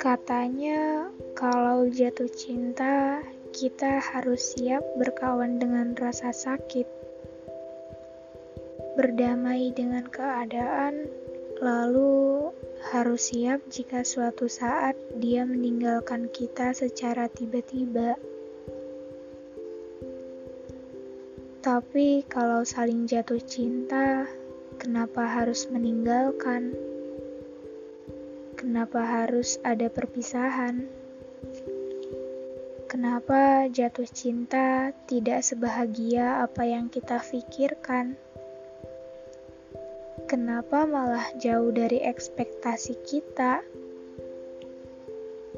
Katanya, kalau jatuh cinta, kita harus siap berkawan dengan rasa sakit, berdamai dengan keadaan, lalu harus siap jika suatu saat dia meninggalkan kita secara tiba-tiba. Tapi, kalau saling jatuh cinta, kenapa harus meninggalkan? Kenapa harus ada perpisahan? Kenapa jatuh cinta tidak sebahagia apa yang kita pikirkan? Kenapa malah jauh dari ekspektasi kita?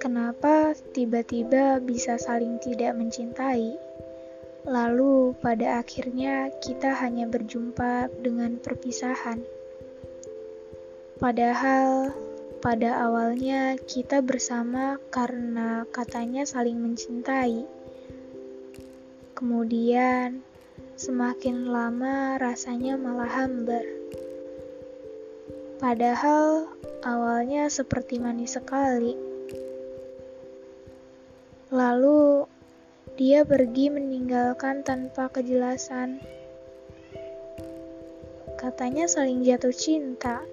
Kenapa tiba-tiba bisa saling tidak mencintai? Lalu, pada akhirnya kita hanya berjumpa dengan perpisahan. Padahal pada awalnya kita bersama karena katanya saling mencintai. Kemudian semakin lama rasanya malah hambar. Padahal awalnya seperti manis sekali. Lalu dia pergi meninggalkan tanpa kejelasan. Katanya saling jatuh cinta.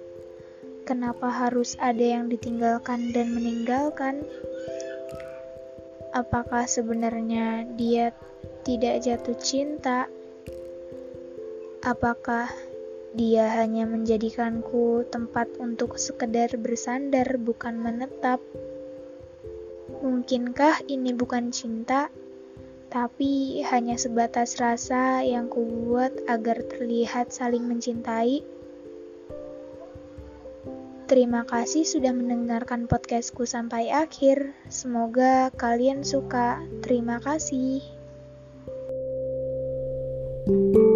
Kenapa harus ada yang ditinggalkan dan meninggalkan? Apakah sebenarnya dia tidak jatuh cinta? Apakah dia hanya menjadikanku tempat untuk sekedar bersandar, bukan menetap? Mungkinkah ini bukan cinta, tapi hanya sebatas rasa yang kubuat agar terlihat saling mencintai? Terima kasih sudah mendengarkan podcastku sampai akhir. Semoga kalian suka. Terima kasih. thank you